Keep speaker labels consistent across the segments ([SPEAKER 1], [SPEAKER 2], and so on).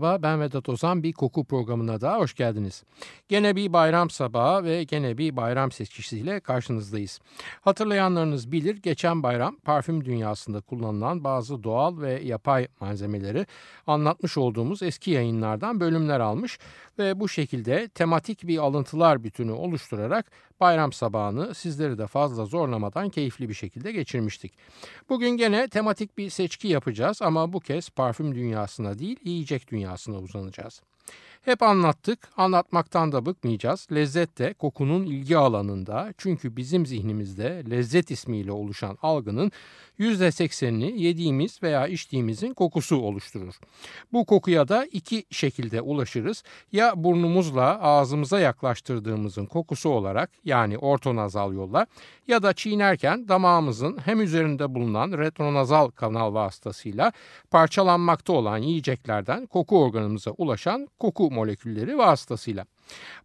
[SPEAKER 1] Merhaba ben Vedat Ozan bir koku programına daha hoş geldiniz. Gene bir bayram sabahı ve gene bir bayram seçkisiyle karşınızdayız. Hatırlayanlarınız bilir geçen bayram parfüm dünyasında kullanılan bazı doğal ve yapay malzemeleri anlatmış olduğumuz eski yayınlardan bölümler almış ve bu şekilde tematik bir alıntılar bütünü oluşturarak bayram sabahını sizleri de fazla zorlamadan keyifli bir şekilde geçirmiştik. Bugün gene tematik bir seçki yapacağız ama bu kez parfüm dünyasına değil yiyecek dünyasına uzanacağız. Hep anlattık, anlatmaktan da bıkmayacağız. Lezzet de kokunun ilgi alanında çünkü bizim zihnimizde lezzet ismiyle oluşan algının %80'ini yediğimiz veya içtiğimizin kokusu oluşturur. Bu kokuya da iki şekilde ulaşırız. Ya burnumuzla ağzımıza yaklaştırdığımızın kokusu olarak yani ortonazal yolla ya da çiğnerken damağımızın hem üzerinde bulunan retronazal kanal vasıtasıyla parçalanmakta olan yiyeceklerden koku organımıza ulaşan koku molekülleri vasıtasıyla.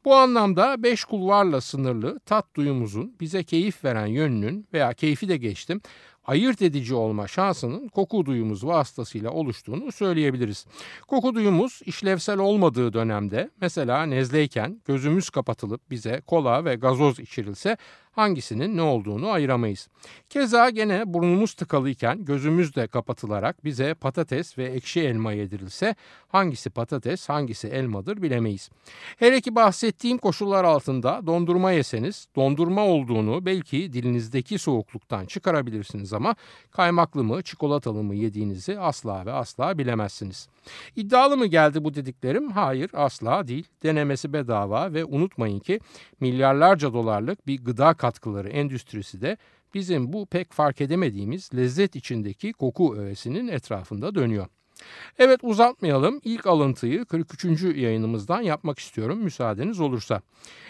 [SPEAKER 1] Bu anlamda beş kulvarla sınırlı tat duyumuzun bize keyif veren yönünün veya keyfi de geçtim ayırt edici olma şansının koku duyumuz vasıtasıyla oluştuğunu söyleyebiliriz. Koku duyumuz işlevsel olmadığı dönemde mesela nezleyken gözümüz kapatılıp bize kola ve gazoz içirilse hangisinin ne olduğunu ayıramayız. Keza gene burnumuz tıkalıyken gözümüz de kapatılarak bize patates ve ekşi elma yedirilse hangisi patates hangisi elmadır bilemeyiz. Hele ki bahsettiğim koşullar altında dondurma yeseniz dondurma olduğunu belki dilinizdeki soğukluktan çıkarabilirsiniz ama kaymaklı mı çikolatalı mı yediğinizi asla ve asla bilemezsiniz. İddialı mı geldi bu dediklerim? Hayır asla değil. Denemesi bedava ve unutmayın ki milyarlarca dolarlık bir gıda katkıları endüstrisi de bizim bu pek fark edemediğimiz lezzet içindeki koku öğesinin etrafında dönüyor. Evet uzatmayalım. İlk alıntıyı 43. yayınımızdan yapmak istiyorum müsaadeniz olursa.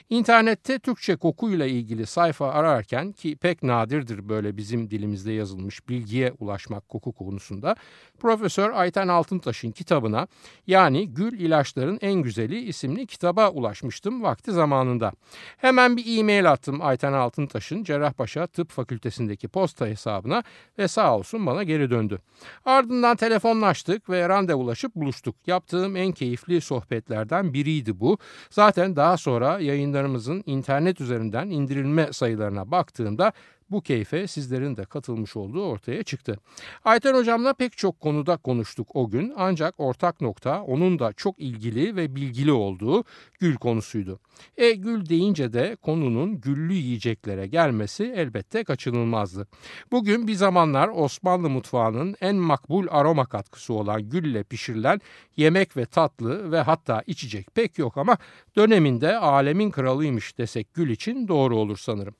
[SPEAKER 1] İnternette Türkçe kokuyla ilgili sayfa ararken ki pek nadirdir böyle bizim dilimizde yazılmış bilgiye ulaşmak koku konusunda Profesör Ayten Altıntaş'ın kitabına yani Gül İlaçların En Güzeli isimli kitaba ulaşmıştım vakti zamanında. Hemen bir e-mail attım Ayten Altıntaş'ın Cerrahpaşa Tıp Fakültesindeki posta hesabına ve sağ olsun bana geri döndü. Ardından telefonlaştık ve randevulaşıp buluştuk. Yaptığım en keyifli sohbetlerden biriydi bu. Zaten daha sonra yayınlarımızın internet üzerinden indirilme sayılarına baktığımda bu keyfe sizlerin de katılmış olduğu ortaya çıktı. Ayten hocamla pek çok konuda konuştuk o gün ancak ortak nokta onun da çok ilgili ve bilgili olduğu gül konusuydu. E gül deyince de konunun güllü yiyeceklere gelmesi elbette kaçınılmazdı. Bugün bir zamanlar Osmanlı mutfağının en makbul aroma katkısı olan gülle pişirilen yemek ve tatlı ve hatta içecek pek yok ama döneminde alemin kralıymış desek gül için doğru olur sanırım.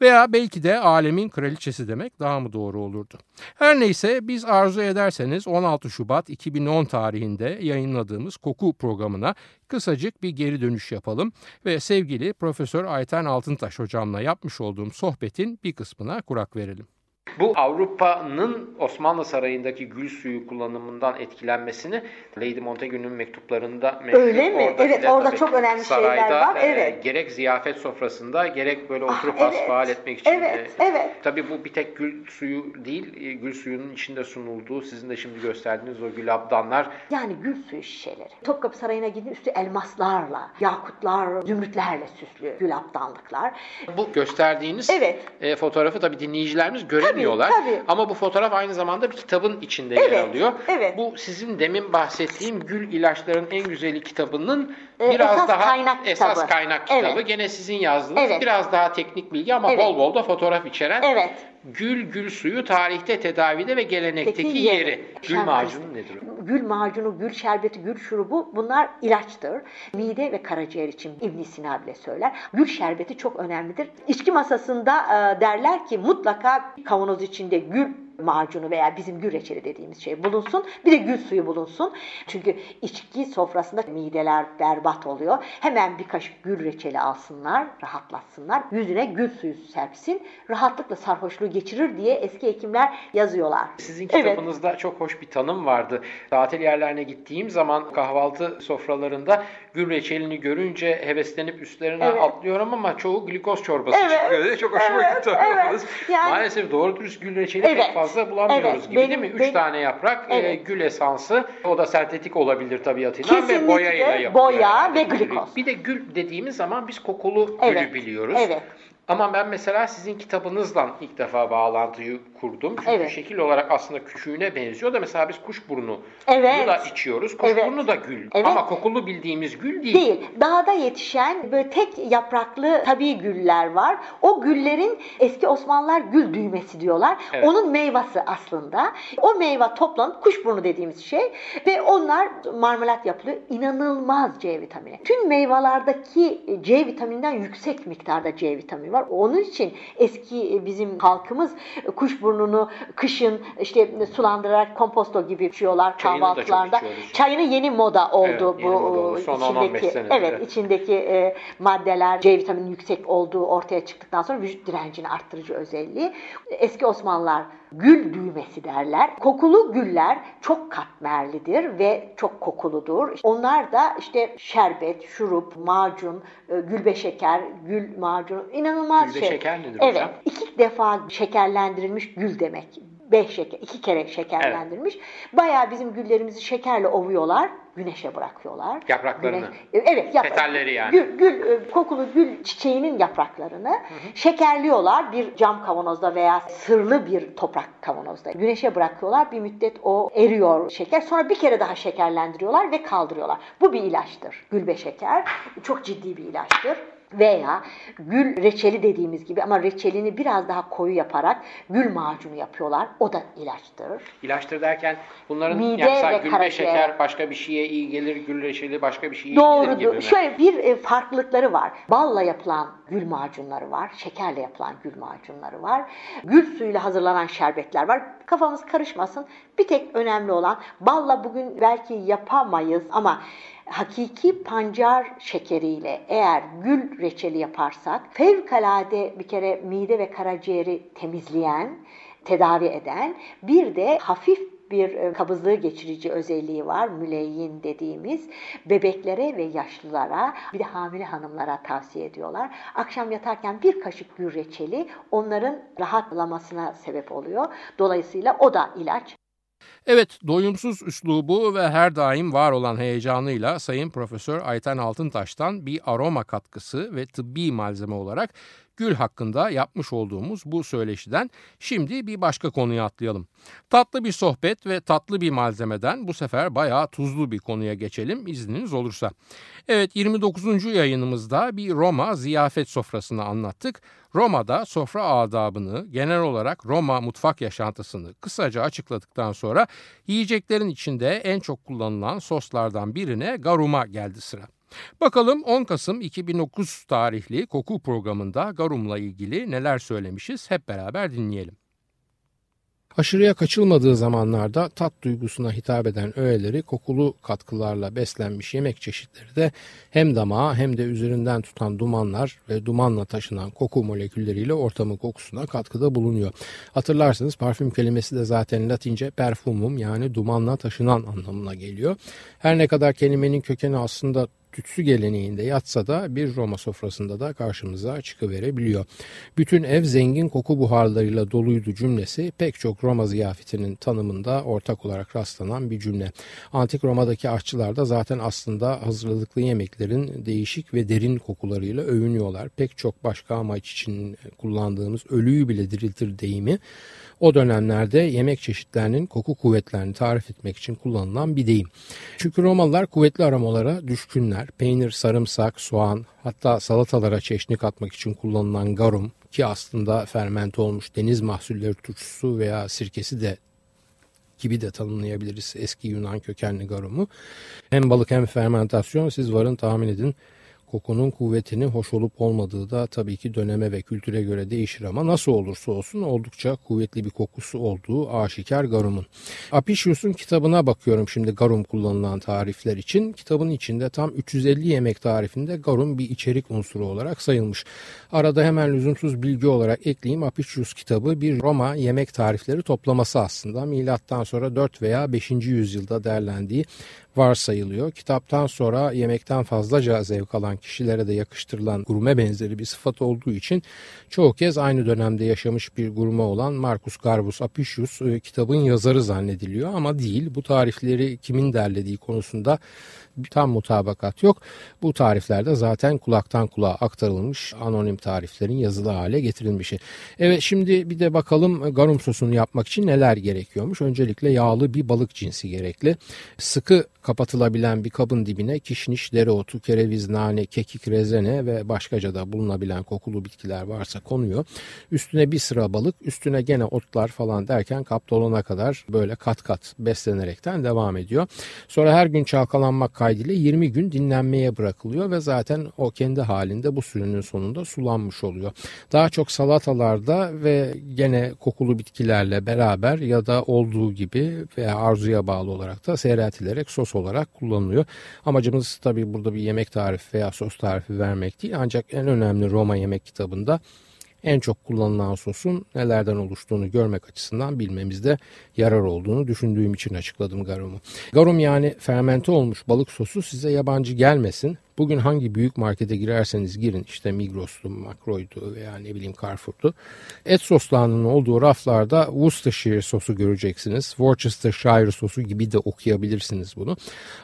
[SPEAKER 1] Veya belki de alemin kraliçesi demek daha mı doğru olurdu? Her neyse biz arzu ederseniz 16 Şubat 2010 tarihinde yayınladığımız koku programına kısacık bir geri dönüş yapalım ve sevgili Profesör Ayten Altıntaş hocamla yapmış olduğum sohbetin bir kısmına kurak verelim.
[SPEAKER 2] Bu Avrupa'nın Osmanlı Sarayı'ndaki gül suyu kullanımından etkilenmesini Lady Montagu'nun mektuplarında
[SPEAKER 3] meşhur. Öyle mi? Orada evet orada çok önemli
[SPEAKER 2] sarayda,
[SPEAKER 3] şeyler var.
[SPEAKER 2] E, evet. gerek ziyafet sofrasında gerek böyle ah, oturup ah, evet. hasbihal etmek için.
[SPEAKER 3] Evet, e, evet.
[SPEAKER 2] Tabii bu bir tek gül suyu değil, e, gül suyunun içinde sunulduğu sizin de şimdi gösterdiğiniz o gül abdanlar.
[SPEAKER 3] Yani gül suyu şişeleri. Topkapı Sarayı'na gidin üstü elmaslarla, yakutlar, zümrütlerle süslü gül abdanlıklar.
[SPEAKER 2] Bu gösterdiğiniz evet. e, fotoğrafı tabii dinleyicilerimiz göremiyor. Tabii, tabii. Ama bu fotoğraf aynı zamanda bir kitabın içinde evet, yer alıyor. Evet. Bu sizin demin bahsettiğim Gül İlaçların En Güzeli kitabının biraz esas daha kaynak esas kitabı. kaynak kitabı. Evet. Gene sizin yazdığınız evet. biraz daha teknik bilgi ama evet. bol bol da fotoğraf içeren. Evet. Gül gül suyu tarihte tedavide ve gelenekteki Peki, yeri. yeri. Gül macunu nedir?
[SPEAKER 3] Gül macunu, gül şerbeti, gül şurubu bunlar ilaçtır. Mide ve karaciğer için İbn Sina bile söyler. Gül şerbeti çok önemlidir. İçki masasında e, derler ki mutlaka kavanoz içinde gül macunu veya bizim gül reçeli dediğimiz şey bulunsun. Bir de gül suyu bulunsun. Çünkü içki sofrasında mideler berbat oluyor. Hemen bir kaşık gül reçeli alsınlar, rahatlatsınlar. Yüzüne gül suyu serpsin. Rahatlıkla sarhoşluğu geçirir diye eski hekimler yazıyorlar.
[SPEAKER 2] Sizin kitabınızda evet. çok hoş bir tanım vardı. Tatil yerlerine gittiğim zaman kahvaltı sofralarında gül reçelini görünce heveslenip üstlerine evet. atlıyorum ama çoğu glikoz çorbası evet. çıkıyor diye çok hoşuma evet. gitti. Evet. Yani, Maalesef doğru dürüst gül reçeli evet. pek fazla bulamıyoruz evet. gibi benim, değil mi? Üç benim, tane yaprak, e, evet. e, gül esansı, o da sentetik olabilir tabiatıyla
[SPEAKER 3] Kesinlikle
[SPEAKER 2] ve boyayla yapılıyor.
[SPEAKER 3] boya yani. ve glikoz.
[SPEAKER 2] Bir de gül dediğimiz zaman biz kokulu evet. gülü biliyoruz. Evet. Ama ben mesela sizin kitabınızdan ilk defa bağlantıyı kurdum. Çünkü evet. şekil olarak aslında küçüğüne benziyor da mesela biz kuşburnu evet. da içiyoruz. Kuşburnu evet. da gül. Evet. Ama kokulu bildiğimiz gül değil.
[SPEAKER 3] Değil. Dağda yetişen böyle tek yapraklı tabii güller var. O güllerin eski Osmanlılar gül düğmesi diyorlar. Evet. Onun meyvesi aslında. O meyve toplanıp kuşburnu dediğimiz şey ve onlar marmelat yapılıyor. İnanılmaz C vitamini. Tüm meyvelerdeki C vitamininden yüksek miktarda C vitamini var. Onun için eski bizim halkımız kuşburnu burnunu kışın işte sulandırarak komposto gibi içiyorlar kahvaltılarda. Çayını yeni moda oldu evet, bu moda Son içindeki evet içindeki e, maddeler C vitamini yüksek olduğu ortaya çıktıktan sonra vücut direncini arttırıcı özelliği. Eski Osmanlılar gül düğmesi derler. Kokulu güller çok katmerlidir ve çok kokuludur. Onlar da işte şerbet, şurup, macun, e, gülbe şeker, gül macunu inanılmaz
[SPEAKER 2] gülbe
[SPEAKER 3] şey.
[SPEAKER 2] şeker nedir
[SPEAKER 3] evet,
[SPEAKER 2] hocam?
[SPEAKER 3] Evet. iki defa şekerlendirilmiş gül demek. Beş şeker, iki kere şekerlendirilmiş. Evet. Bayağı bizim güllerimizi şekerle ovuyorlar güneşe bırakıyorlar.
[SPEAKER 2] Yapraklarını.
[SPEAKER 3] Güneş, e, evet, yaprak.
[SPEAKER 2] Petalleri yani.
[SPEAKER 3] Gül, gül, e, kokulu gül çiçeğinin yapraklarını hı hı. şekerliyorlar bir cam kavanozda veya sırlı bir toprak kavanozda. Güneşe bırakıyorlar. Bir müddet o eriyor şeker. Sonra bir kere daha şekerlendiriyorlar ve kaldırıyorlar. Bu bir ilaçtır. Gülbe şeker. Çok ciddi bir ilaçtır veya gül reçeli dediğimiz gibi ama reçelini biraz daha koyu yaparak gül macunu yapıyorlar. O da ilaçtır.
[SPEAKER 2] İlaçtır derken bunların Mide yani gül ve şeker başka bir şeye iyi gelir, gül reçeli başka bir şeye iyi
[SPEAKER 3] Doğrudur.
[SPEAKER 2] gelir gibi mi?
[SPEAKER 3] Şöyle bir e, farklılıkları var. Balla yapılan gül macunları var. Şekerle yapılan gül macunları var. Gül suyuyla hazırlanan şerbetler var. Kafamız karışmasın. Bir tek önemli olan balla bugün belki yapamayız ama hakiki pancar şekeriyle eğer gül reçeli yaparsak fevkalade bir kere mide ve karaciğeri temizleyen, tedavi eden bir de hafif bir e, kabızlığı geçirici özelliği var. Müleyyin dediğimiz bebeklere ve yaşlılara bir de hamile hanımlara tavsiye ediyorlar. Akşam yatarken bir kaşık gül reçeli onların rahatlamasına sebep oluyor. Dolayısıyla o da ilaç.
[SPEAKER 1] Evet, doyumsuz üslubu ve her daim var olan heyecanıyla Sayın Profesör Ayten Altıntaş'tan bir aroma katkısı ve tıbbi malzeme olarak gül hakkında yapmış olduğumuz bu söyleşiden şimdi bir başka konuya atlayalım. Tatlı bir sohbet ve tatlı bir malzemeden bu sefer bayağı tuzlu bir konuya geçelim izniniz olursa. Evet 29. yayınımızda bir Roma ziyafet sofrasını anlattık. Roma'da sofra adabını, genel olarak Roma mutfak yaşantısını kısaca açıkladıktan sonra yiyeceklerin içinde en çok kullanılan soslardan birine garuma geldi sıra. Bakalım 10 Kasım 2009 tarihli koku programında garumla ilgili neler söylemişiz hep beraber dinleyelim. Aşırıya kaçılmadığı zamanlarda tat duygusuna hitap eden öğeleri kokulu katkılarla beslenmiş yemek çeşitleri de hem damağa hem de üzerinden tutan dumanlar ve dumanla taşınan koku molekülleriyle ortamın kokusuna katkıda bulunuyor. Hatırlarsınız parfüm kelimesi de zaten latince perfumum yani dumanla taşınan anlamına geliyor. Her ne kadar kelimenin kökeni aslında tütsü geleneğinde yatsa da bir Roma sofrasında da karşımıza çıkıverebiliyor. Bütün ev zengin koku buharlarıyla doluydu cümlesi pek çok Roma ziyafetinin tanımında ortak olarak rastlanan bir cümle. Antik Roma'daki aşçılar da zaten aslında hazırladıkları yemeklerin değişik ve derin kokularıyla övünüyorlar. Pek çok başka amaç için kullandığımız ölüyü bile diriltir deyimi o dönemlerde yemek çeşitlerinin koku kuvvetlerini tarif etmek için kullanılan bir deyim. Çünkü Romalılar kuvvetli aromalara düşkünler. Peynir, sarımsak, soğan hatta salatalara çeşni katmak için kullanılan garum ki aslında fermente olmuş deniz mahsulleri turşusu veya sirkesi de gibi de tanımlayabiliriz eski Yunan kökenli garumu. Hem balık hem fermentasyon siz varın tahmin edin Kokunun kuvvetinin hoş olup olmadığı da tabii ki döneme ve kültüre göre değişir ama nasıl olursa olsun oldukça kuvvetli bir kokusu olduğu aşikar garumun. Apicius'un kitabına bakıyorum şimdi garum kullanılan tarifler için. Kitabın içinde tam 350 yemek tarifinde garum bir içerik unsuru olarak sayılmış. Arada hemen lüzumsuz bilgi olarak ekleyeyim. Apicius kitabı bir Roma yemek tarifleri toplaması aslında. Milattan sonra 4 veya 5. yüzyılda derlendiği varsayılıyor. Kitaptan sonra yemekten fazlaca zevk alan kişilere de yakıştırılan gurme benzeri bir sıfat olduğu için çoğu kez aynı dönemde yaşamış bir gurme olan Marcus Garbus Apicius e, kitabın yazarı zannediliyor ama değil. Bu tarifleri kimin derlediği konusunda tam mutabakat yok. Bu tariflerde zaten kulaktan kulağa aktarılmış anonim tariflerin yazılı hale getirilmişi. Evet şimdi bir de bakalım garum sosunu yapmak için neler gerekiyormuş. Öncelikle yağlı bir balık cinsi gerekli. Sıkı kapatılabilen bir kabın dibine kişniş, dereotu, kereviz, nane, kekik, rezene ve başkaca da bulunabilen kokulu bitkiler varsa konuyor. Üstüne bir sıra balık, üstüne gene otlar falan derken kap dolana kadar böyle kat kat beslenerekten devam ediyor. Sonra her gün çalkalanmak kaydıyla 20 gün dinlenmeye bırakılıyor ve zaten o kendi halinde bu sürünün sonunda sulanmış oluyor. Daha çok salatalarda ve gene kokulu bitkilerle beraber ya da olduğu gibi veya arzuya bağlı olarak da seyreltilerek sos olarak kullanılıyor. Amacımız tabii burada bir yemek tarifi veya sos tarifi vermek değil ancak en önemli Roma yemek kitabında en çok kullanılan sosun nelerden oluştuğunu görmek açısından bilmemizde yarar olduğunu düşündüğüm için açıkladım garumu. Garum yani fermente olmuş balık sosu size yabancı gelmesin. Bugün hangi büyük markete girerseniz girin işte Migros'tu, Makro'ydu veya ne bileyim Carrefour'du. Et soslarının olduğu raflarda Worcestershire sosu göreceksiniz. Worcestershire sosu gibi de okuyabilirsiniz bunu.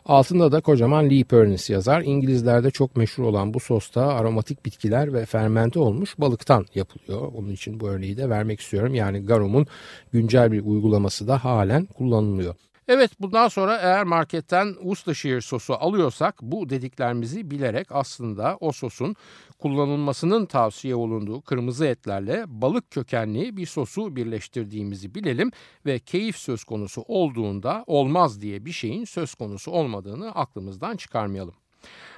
[SPEAKER 1] Altında da kocaman Lee Pernis yazar. İngilizlerde çok meşhur olan bu sosta aromatik bitkiler ve fermente olmuş balıktan yapılıyor. Onun için bu örneği de vermek istiyorum. Yani Garum'un güncel bir uygulaması da halen kullanılıyor. Evet bundan sonra eğer marketten Worcestershire sosu alıyorsak bu dediklerimizi bilerek aslında o sosun kullanılmasının tavsiye olunduğu kırmızı etlerle balık kökenli bir sosu birleştirdiğimizi bilelim ve keyif söz konusu olduğunda olmaz diye bir şeyin söz konusu olmadığını aklımızdan çıkarmayalım.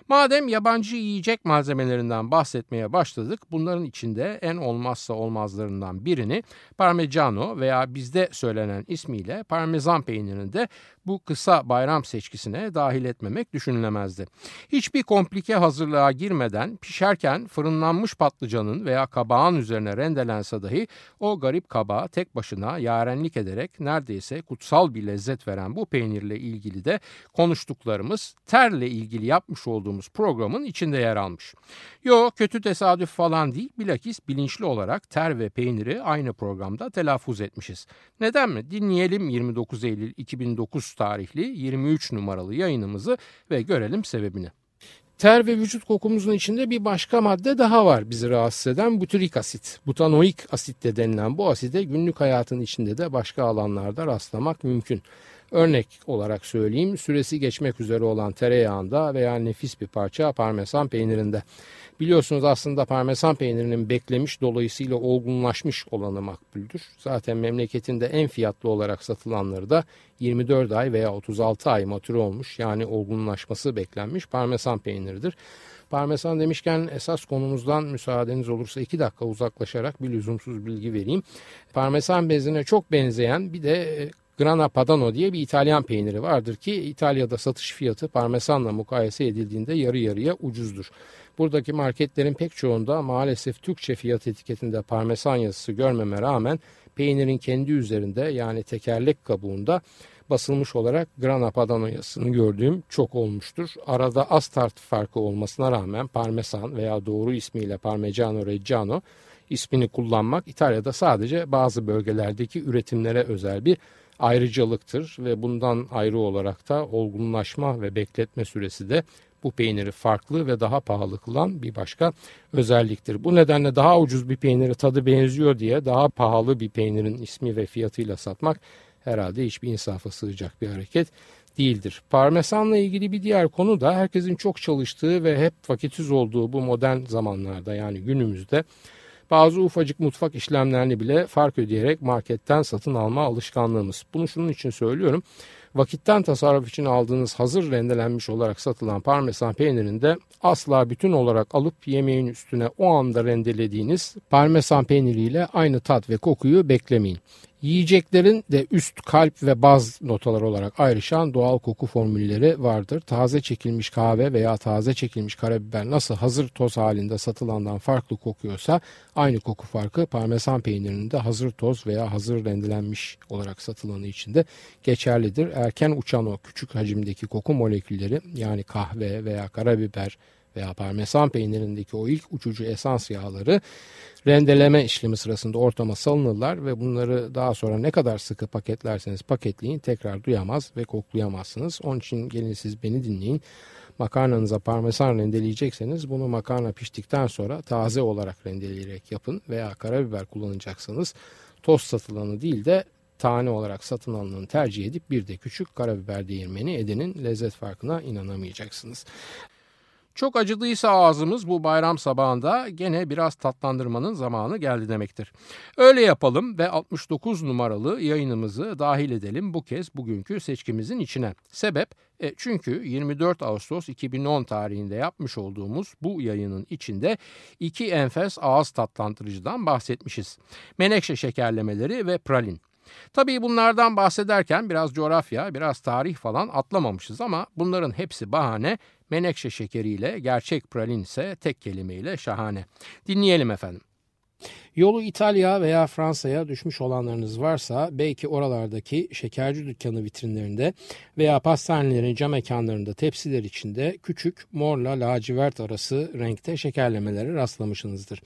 [SPEAKER 1] Madem yabancı yiyecek malzemelerinden bahsetmeye başladık, bunların içinde en olmazsa olmazlarından birini Parmigiano veya bizde söylenen ismiyle parmesan peynirini de bu kısa bayram seçkisine dahil etmemek düşünülemezdi. Hiçbir komplike hazırlığa girmeden pişerken fırınlanmış patlıcanın veya kabağın üzerine rendelense dahi o garip kabağı tek başına yarenlik ederek neredeyse kutsal bir lezzet veren bu peynirle ilgili de konuştuklarımız terle ilgili yapmış olduğumuz programın içinde yer almış. Yo kötü tesadüf falan değil bilakis bilinçli olarak ter ve peyniri aynı programda telaffuz etmişiz. Neden mi? Dinleyelim 29 Eylül 2009 tarihli 23 numaralı yayınımızı ve görelim sebebini. Ter ve vücut kokumuzun içinde bir başka madde daha var bizi rahatsız eden butyrik asit. Butanoik asit de denilen bu aside günlük hayatın içinde de başka alanlarda rastlamak mümkün. Örnek olarak söyleyeyim süresi geçmek üzere olan tereyağında veya nefis bir parça parmesan peynirinde. Biliyorsunuz aslında parmesan peynirinin beklemiş dolayısıyla olgunlaşmış olanı makbuldür. Zaten memleketinde en fiyatlı olarak satılanları da 24 ay veya 36 ay matür olmuş yani olgunlaşması beklenmiş parmesan peyniridir. Parmesan demişken esas konumuzdan müsaadeniz olursa iki dakika uzaklaşarak bir lüzumsuz bilgi vereyim. Parmesan bezine çok benzeyen bir de e, Grana Padano diye bir İtalyan peyniri vardır ki İtalya'da satış fiyatı parmesanla mukayese edildiğinde yarı yarıya ucuzdur. Buradaki marketlerin pek çoğunda maalesef Türkçe fiyat etiketinde parmesan yazısı görmeme rağmen peynirin kendi üzerinde yani tekerlek kabuğunda basılmış olarak Grana Padano yazısını gördüğüm çok olmuştur. Arada az tart farkı olmasına rağmen parmesan veya doğru ismiyle Parmigiano Reggiano ismini kullanmak İtalya'da sadece bazı bölgelerdeki üretimlere özel bir ayrıcalıktır ve bundan ayrı olarak da olgunlaşma ve bekletme süresi de bu peyniri farklı ve daha pahalı kılan bir başka özelliktir. Bu nedenle daha ucuz bir peyniri tadı benziyor diye daha pahalı bir peynirin ismi ve fiyatıyla satmak herhalde hiçbir insafa sığacak bir hareket değildir. Parmesanla ilgili bir diğer konu da herkesin çok çalıştığı ve hep vakitsiz olduğu bu modern zamanlarda yani günümüzde bazı ufacık mutfak işlemlerini bile fark ödeyerek marketten satın alma alışkanlığımız. Bunu şunun için söylüyorum. Vakitten tasarruf için aldığınız hazır rendelenmiş olarak satılan parmesan peynirinde asla bütün olarak alıp yemeğin üstüne o anda rendelediğiniz parmesan peyniriyle aynı tat ve kokuyu beklemeyin. Yiyeceklerin de üst kalp ve baz notalar olarak ayrışan doğal koku formülleri vardır. Taze çekilmiş kahve veya taze çekilmiş karabiber nasıl hazır toz halinde satılandan farklı kokuyorsa aynı koku farkı parmesan peynirinin de hazır toz veya hazır rendelenmiş olarak satılanı için de geçerlidir. Erken uçan o küçük hacimdeki koku molekülleri yani kahve veya karabiber veya parmesan peynirindeki o ilk uçucu esans yağları rendeleme işlemi sırasında ortama salınırlar ve bunları daha sonra ne kadar sıkı paketlerseniz paketleyin tekrar duyamaz ve koklayamazsınız. Onun için gelin siz beni dinleyin. Makarnanıza parmesan rendeleyecekseniz bunu makarna piştikten sonra taze olarak rendeleyerek yapın veya karabiber kullanacaksanız toz satılanı değil de tane olarak satın alınanı tercih edip bir de küçük karabiber değirmeni edenin lezzet farkına inanamayacaksınız. Çok acıdıysa ağzımız bu bayram sabahında gene biraz tatlandırmanın zamanı geldi demektir. Öyle yapalım ve 69 numaralı yayınımızı dahil edelim bu kez bugünkü seçkimizin içine. Sebep e, çünkü 24 Ağustos 2010 tarihinde yapmış olduğumuz bu yayının içinde iki enfes ağız tatlandırıcıdan bahsetmişiz. Menekşe şekerlemeleri ve pralin. Tabii bunlardan bahsederken biraz coğrafya, biraz tarih falan atlamamışız ama bunların hepsi bahane. Menekşe şekeriyle gerçek pralin ise tek kelimeyle şahane. Dinleyelim efendim. Yolu İtalya veya Fransa'ya düşmüş olanlarınız varsa belki oralardaki şekerci dükkanı vitrinlerinde veya pastanelerin cam mekanlarında tepsiler içinde küçük morla lacivert arası renkte şekerlemelere rastlamışsınızdır.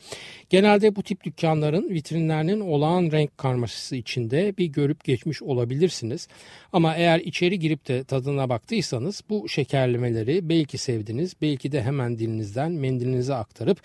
[SPEAKER 1] Genelde bu tip dükkanların vitrinlerinin olağan renk karmaşası içinde bir görüp geçmiş olabilirsiniz. Ama eğer içeri girip de tadına baktıysanız bu şekerlemeleri belki sevdiniz belki de hemen dilinizden mendilinize aktarıp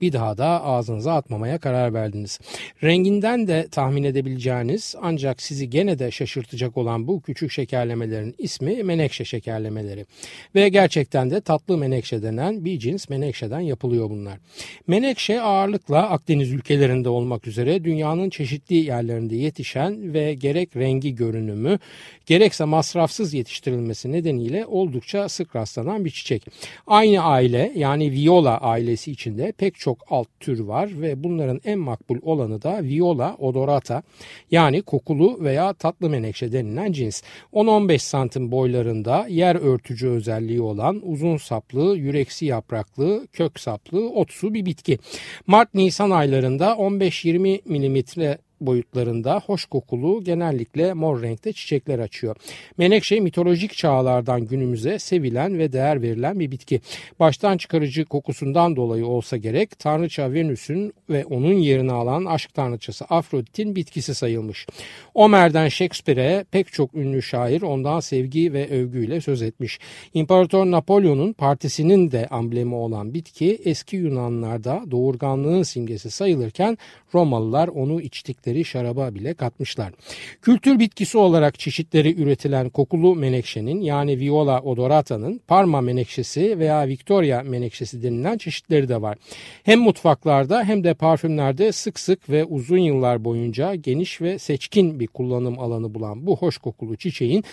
[SPEAKER 1] bir daha da ağzınıza atmamaya karar verdiniz geldiniz. Renginden de tahmin edebileceğiniz ancak sizi gene de şaşırtacak olan bu küçük şekerlemelerin ismi menekşe şekerlemeleri. Ve gerçekten de tatlı menekşe denen bir cins menekşeden yapılıyor bunlar. Menekşe ağırlıkla Akdeniz ülkelerinde olmak üzere dünyanın çeşitli yerlerinde yetişen ve gerek rengi görünümü gerekse masrafsız yetiştirilmesi nedeniyle oldukça sık rastlanan bir çiçek. Aynı aile yani viola ailesi içinde pek çok alt tür var ve bunların en makbul olanı da viola odorata yani kokulu veya tatlı menekşe denilen cins. 10-15 santim boylarında yer örtücü özelliği olan uzun saplı, yüreksi yapraklı, kök saplı, otsu bir bitki. Mart-Nisan aylarında 15-20 milimetre boyutlarında hoş kokulu genellikle mor renkte çiçekler açıyor. Menekşe mitolojik çağlardan günümüze sevilen ve değer verilen bir bitki. Baştan çıkarıcı kokusundan dolayı olsa gerek Tanrıça Venüs'ün ve onun yerini alan aşk tanrıçası Afrodit'in bitkisi sayılmış. Omer'den Shakespeare'e pek çok ünlü şair ondan sevgi ve övgüyle söz etmiş. İmparator Napolyon'un partisinin de amblemi olan bitki eski Yunanlarda doğurganlığın simgesi sayılırken Romalılar onu içtikleri içtikleri şaraba bile katmışlar. Kültür bitkisi olarak çeşitleri üretilen kokulu menekşenin yani Viola odorata'nın Parma menekşesi veya Victoria menekşesi denilen çeşitleri de var. Hem mutfaklarda hem de parfümlerde sık sık ve uzun yıllar boyunca geniş ve seçkin bir kullanım alanı bulan bu hoş kokulu çiçeğin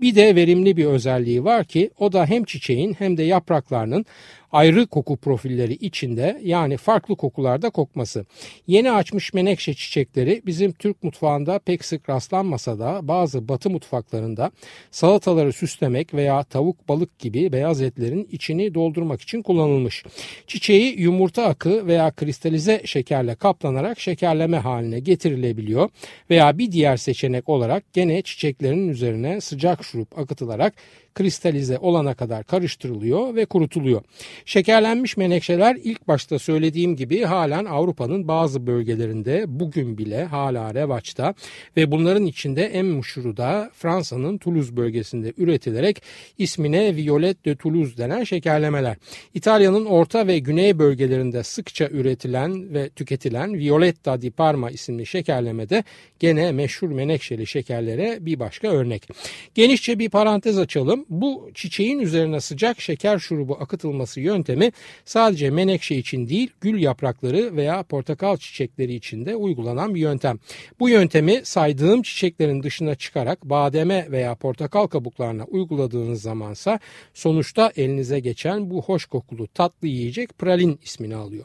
[SPEAKER 1] bir de verimli bir özelliği var ki o da hem çiçeğin hem de yapraklarının ayrı koku profilleri içinde yani farklı kokularda kokması. Yeni açmış menekşe çiçekleri bizim Türk mutfağında pek sık rastlanmasa da bazı batı mutfaklarında salataları süslemek veya tavuk balık gibi beyaz etlerin içini doldurmak için kullanılmış. Çiçeği yumurta akı veya kristalize şekerle kaplanarak şekerleme haline getirilebiliyor veya bir diğer seçenek olarak gene çiçeklerin üzerine sıcak şurup akıtılarak kristalize olana kadar karıştırılıyor ve kurutuluyor. Şekerlenmiş menekşeler ilk başta söylediğim gibi halen Avrupa'nın bazı bölgelerinde bugün bile hala revaçta ve bunların içinde en meşhuru da Fransa'nın Toulouse bölgesinde üretilerek ismine Violet de Toulouse denen şekerlemeler. İtalya'nın orta ve güney bölgelerinde sıkça üretilen ve tüketilen Violetta di Parma isimli şekerlemede gene meşhur menekşeli şekerlere bir başka örnek. Genişçe bir parantez açalım bakalım. Bu çiçeğin üzerine sıcak şeker şurubu akıtılması yöntemi sadece menekşe için değil gül yaprakları veya portakal çiçekleri için de uygulanan bir yöntem. Bu yöntemi saydığım çiçeklerin dışına çıkarak bademe veya portakal kabuklarına uyguladığınız zamansa sonuçta elinize geçen bu hoş kokulu tatlı yiyecek pralin ismini alıyor.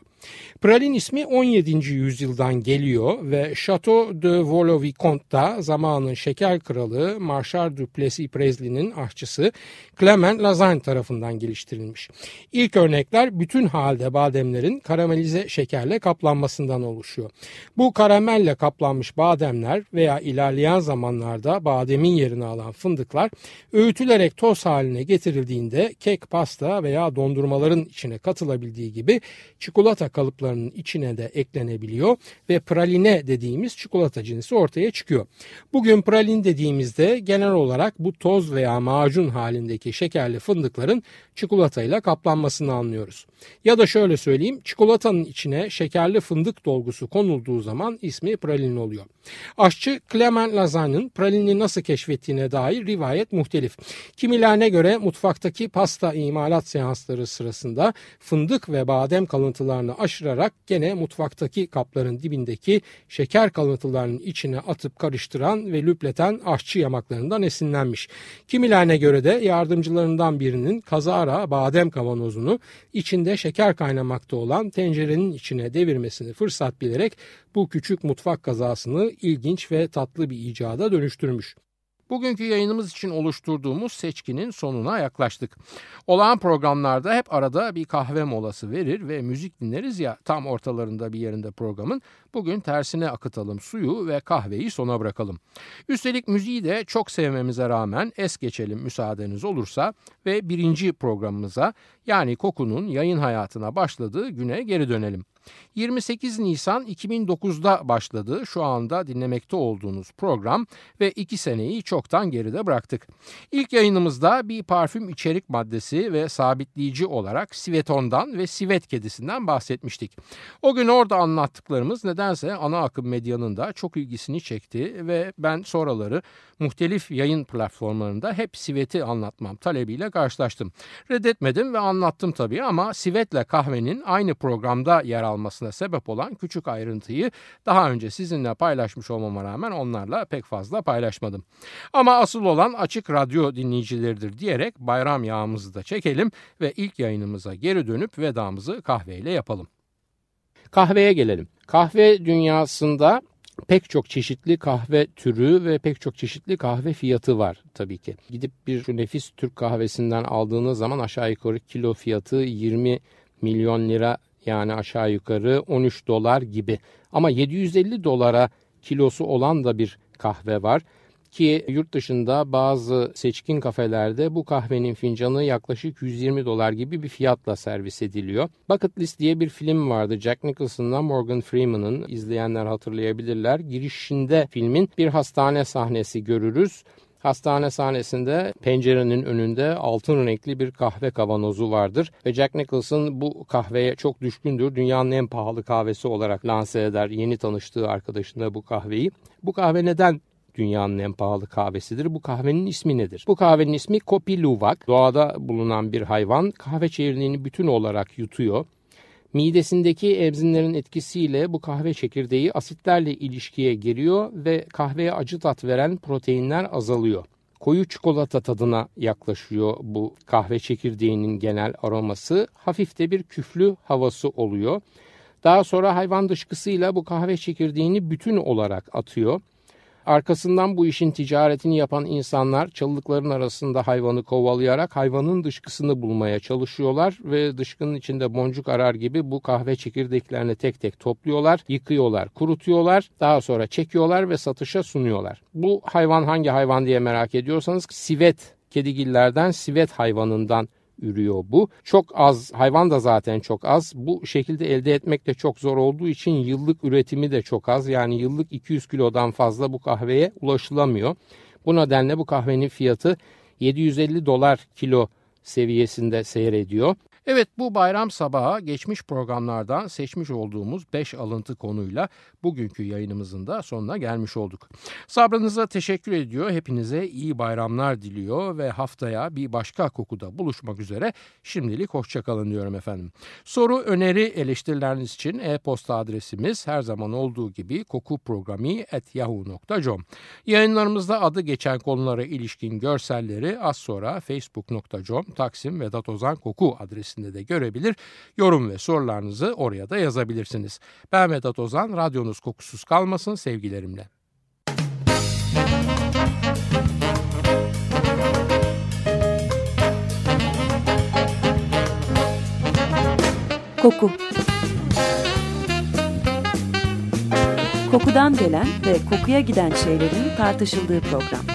[SPEAKER 1] Pralin ismi 17. yüzyıldan geliyor ve Chateau de Vaux-le-Vicomte'da zamanın şeker kralı Marshal Duplessis Presley'nin aşçısı Clement Lasagne tarafından geliştirilmiş. İlk örnekler bütün halde bademlerin karamelize şekerle kaplanmasından oluşuyor. Bu karamelle kaplanmış bademler veya ilerleyen zamanlarda bademin yerini alan fındıklar öğütülerek toz haline getirildiğinde kek, pasta veya dondurmaların içine katılabildiği gibi çikolata kalıplarının içine de eklenebiliyor ve praline dediğimiz çikolata cinsi ortaya çıkıyor. Bugün pralin dediğimizde genel olarak bu toz veya macun halindeki şekerli fındıkların çikolatayla kaplanmasını anlıyoruz. Ya da şöyle söyleyeyim çikolatanın içine şekerli fındık dolgusu konulduğu zaman ismi pralin oluyor. Aşçı Clement Lazagne'ın pralini nasıl keşfettiğine dair rivayet muhtelif. Kimilerine göre mutfaktaki pasta imalat seansları sırasında fındık ve badem kalıntılarını aşırarak gene mutfaktaki kapların dibindeki şeker kalıntılarının içine atıp karıştıran ve lüpleten aşçı yamaklarından esinlenmiş. Kimilerine göre de yardımcılarından birinin kazara badem kavanozunu içinde şeker kaynamakta olan tencerenin içine devirmesini fırsat bilerek bu küçük mutfak kazasını ilginç ve tatlı bir icada dönüştürmüş. Bugünkü yayınımız için oluşturduğumuz seçkinin sonuna yaklaştık. Olağan programlarda hep arada bir kahve molası verir ve müzik dinleriz ya tam ortalarında bir yerinde programın. Bugün tersine akıtalım suyu ve kahveyi sona bırakalım. Üstelik müziği de çok sevmemize rağmen es geçelim müsaadeniz olursa ve birinci programımıza yani kokunun yayın hayatına başladığı güne geri dönelim. 28 Nisan 2009'da başladı şu anda dinlemekte olduğunuz program ve 2 seneyi çoktan geride bıraktık. İlk yayınımızda bir parfüm içerik maddesi ve sabitleyici olarak Siveton'dan ve Sivet kedisinden bahsetmiştik. O gün orada anlattıklarımız nedense ana akım medyanın da çok ilgisini çekti ve ben sonraları muhtelif yayın platformlarında hep Sivet'i anlatmam talebiyle karşılaştım. Reddetmedim ve anlattım tabii ama Sivet'le kahvenin aynı programda yer almasına sebep olan küçük ayrıntıyı daha önce sizinle paylaşmış olmama rağmen onlarla pek fazla paylaşmadım. Ama asıl olan açık radyo dinleyicileridir diyerek bayram yağımızı da çekelim ve ilk yayınımıza geri dönüp vedamızı kahveyle yapalım. Kahveye gelelim. Kahve dünyasında pek çok çeşitli kahve türü ve pek çok çeşitli kahve fiyatı var tabii ki. Gidip bir şu nefis Türk kahvesinden aldığınız zaman aşağı yukarı kilo fiyatı 20 milyon lira yani aşağı yukarı 13 dolar gibi. Ama 750 dolara kilosu olan da bir kahve var ki yurt dışında bazı seçkin kafelerde bu kahvenin fincanı yaklaşık 120 dolar gibi bir fiyatla servis ediliyor. Bucket List diye bir film vardı. Jack Nicholson'la Morgan Freeman'ın izleyenler hatırlayabilirler. Girişinde filmin bir hastane sahnesi görürüz. Hastane sahnesinde pencerenin önünde altın renkli bir kahve kavanozu vardır ve Jack Nicholson bu kahveye çok düşkündür. Dünyanın en pahalı kahvesi olarak lanse eder yeni tanıştığı arkadaşına bu kahveyi. Bu kahve neden dünyanın en pahalı kahvesidir. Bu kahvenin ismi nedir? Bu kahvenin ismi Kopi Luwak. Doğada bulunan bir hayvan kahve çekirdeğini bütün olarak yutuyor. Midesindeki emzinlerin etkisiyle bu kahve çekirdeği asitlerle ilişkiye giriyor ve kahveye acı tat veren proteinler azalıyor. Koyu çikolata tadına yaklaşıyor bu kahve çekirdeğinin genel aroması. Hafif de bir küflü havası oluyor. Daha sonra hayvan dışkısıyla bu kahve çekirdeğini bütün olarak atıyor. Arkasından bu işin ticaretini yapan insanlar çalılıkların arasında hayvanı kovalayarak hayvanın dışkısını bulmaya çalışıyorlar ve dışkının içinde boncuk arar gibi bu kahve çekirdeklerini tek tek topluyorlar, yıkıyorlar, kurutuyorlar, daha sonra çekiyorlar ve satışa sunuyorlar. Bu hayvan hangi hayvan diye merak ediyorsanız sivet kedigillerden sivet hayvanından ürüyor bu. Çok az hayvan da zaten çok az. Bu şekilde elde etmek de çok zor olduğu için yıllık üretimi de çok az. Yani yıllık 200 kilodan fazla bu kahveye ulaşılamıyor. Bu nedenle bu kahvenin fiyatı 750 dolar kilo seviyesinde seyrediyor. Evet bu bayram sabahı geçmiş programlardan seçmiş olduğumuz 5 alıntı konuyla bugünkü yayınımızın da sonuna gelmiş olduk. Sabrınıza teşekkür ediyor. Hepinize iyi bayramlar diliyor ve haftaya bir başka kokuda buluşmak üzere şimdilik hoşçakalın diyorum efendim. Soru, öneri, eleştirileriniz için e-posta adresimiz her zaman olduğu gibi kokuprogrami.yahoo.com Yayınlarımızda adı geçen konulara ilişkin görselleri az sonra facebook.com Taksim Vedat Koku adresinde de görebilir. Yorum ve sorularınızı oraya da yazabilirsiniz. Ben Vedat Ozan, radyonuz kokusuz kalmasın sevgilerimle.
[SPEAKER 4] Koku Kokudan gelen ve kokuya giden şeylerin tartışıldığı program.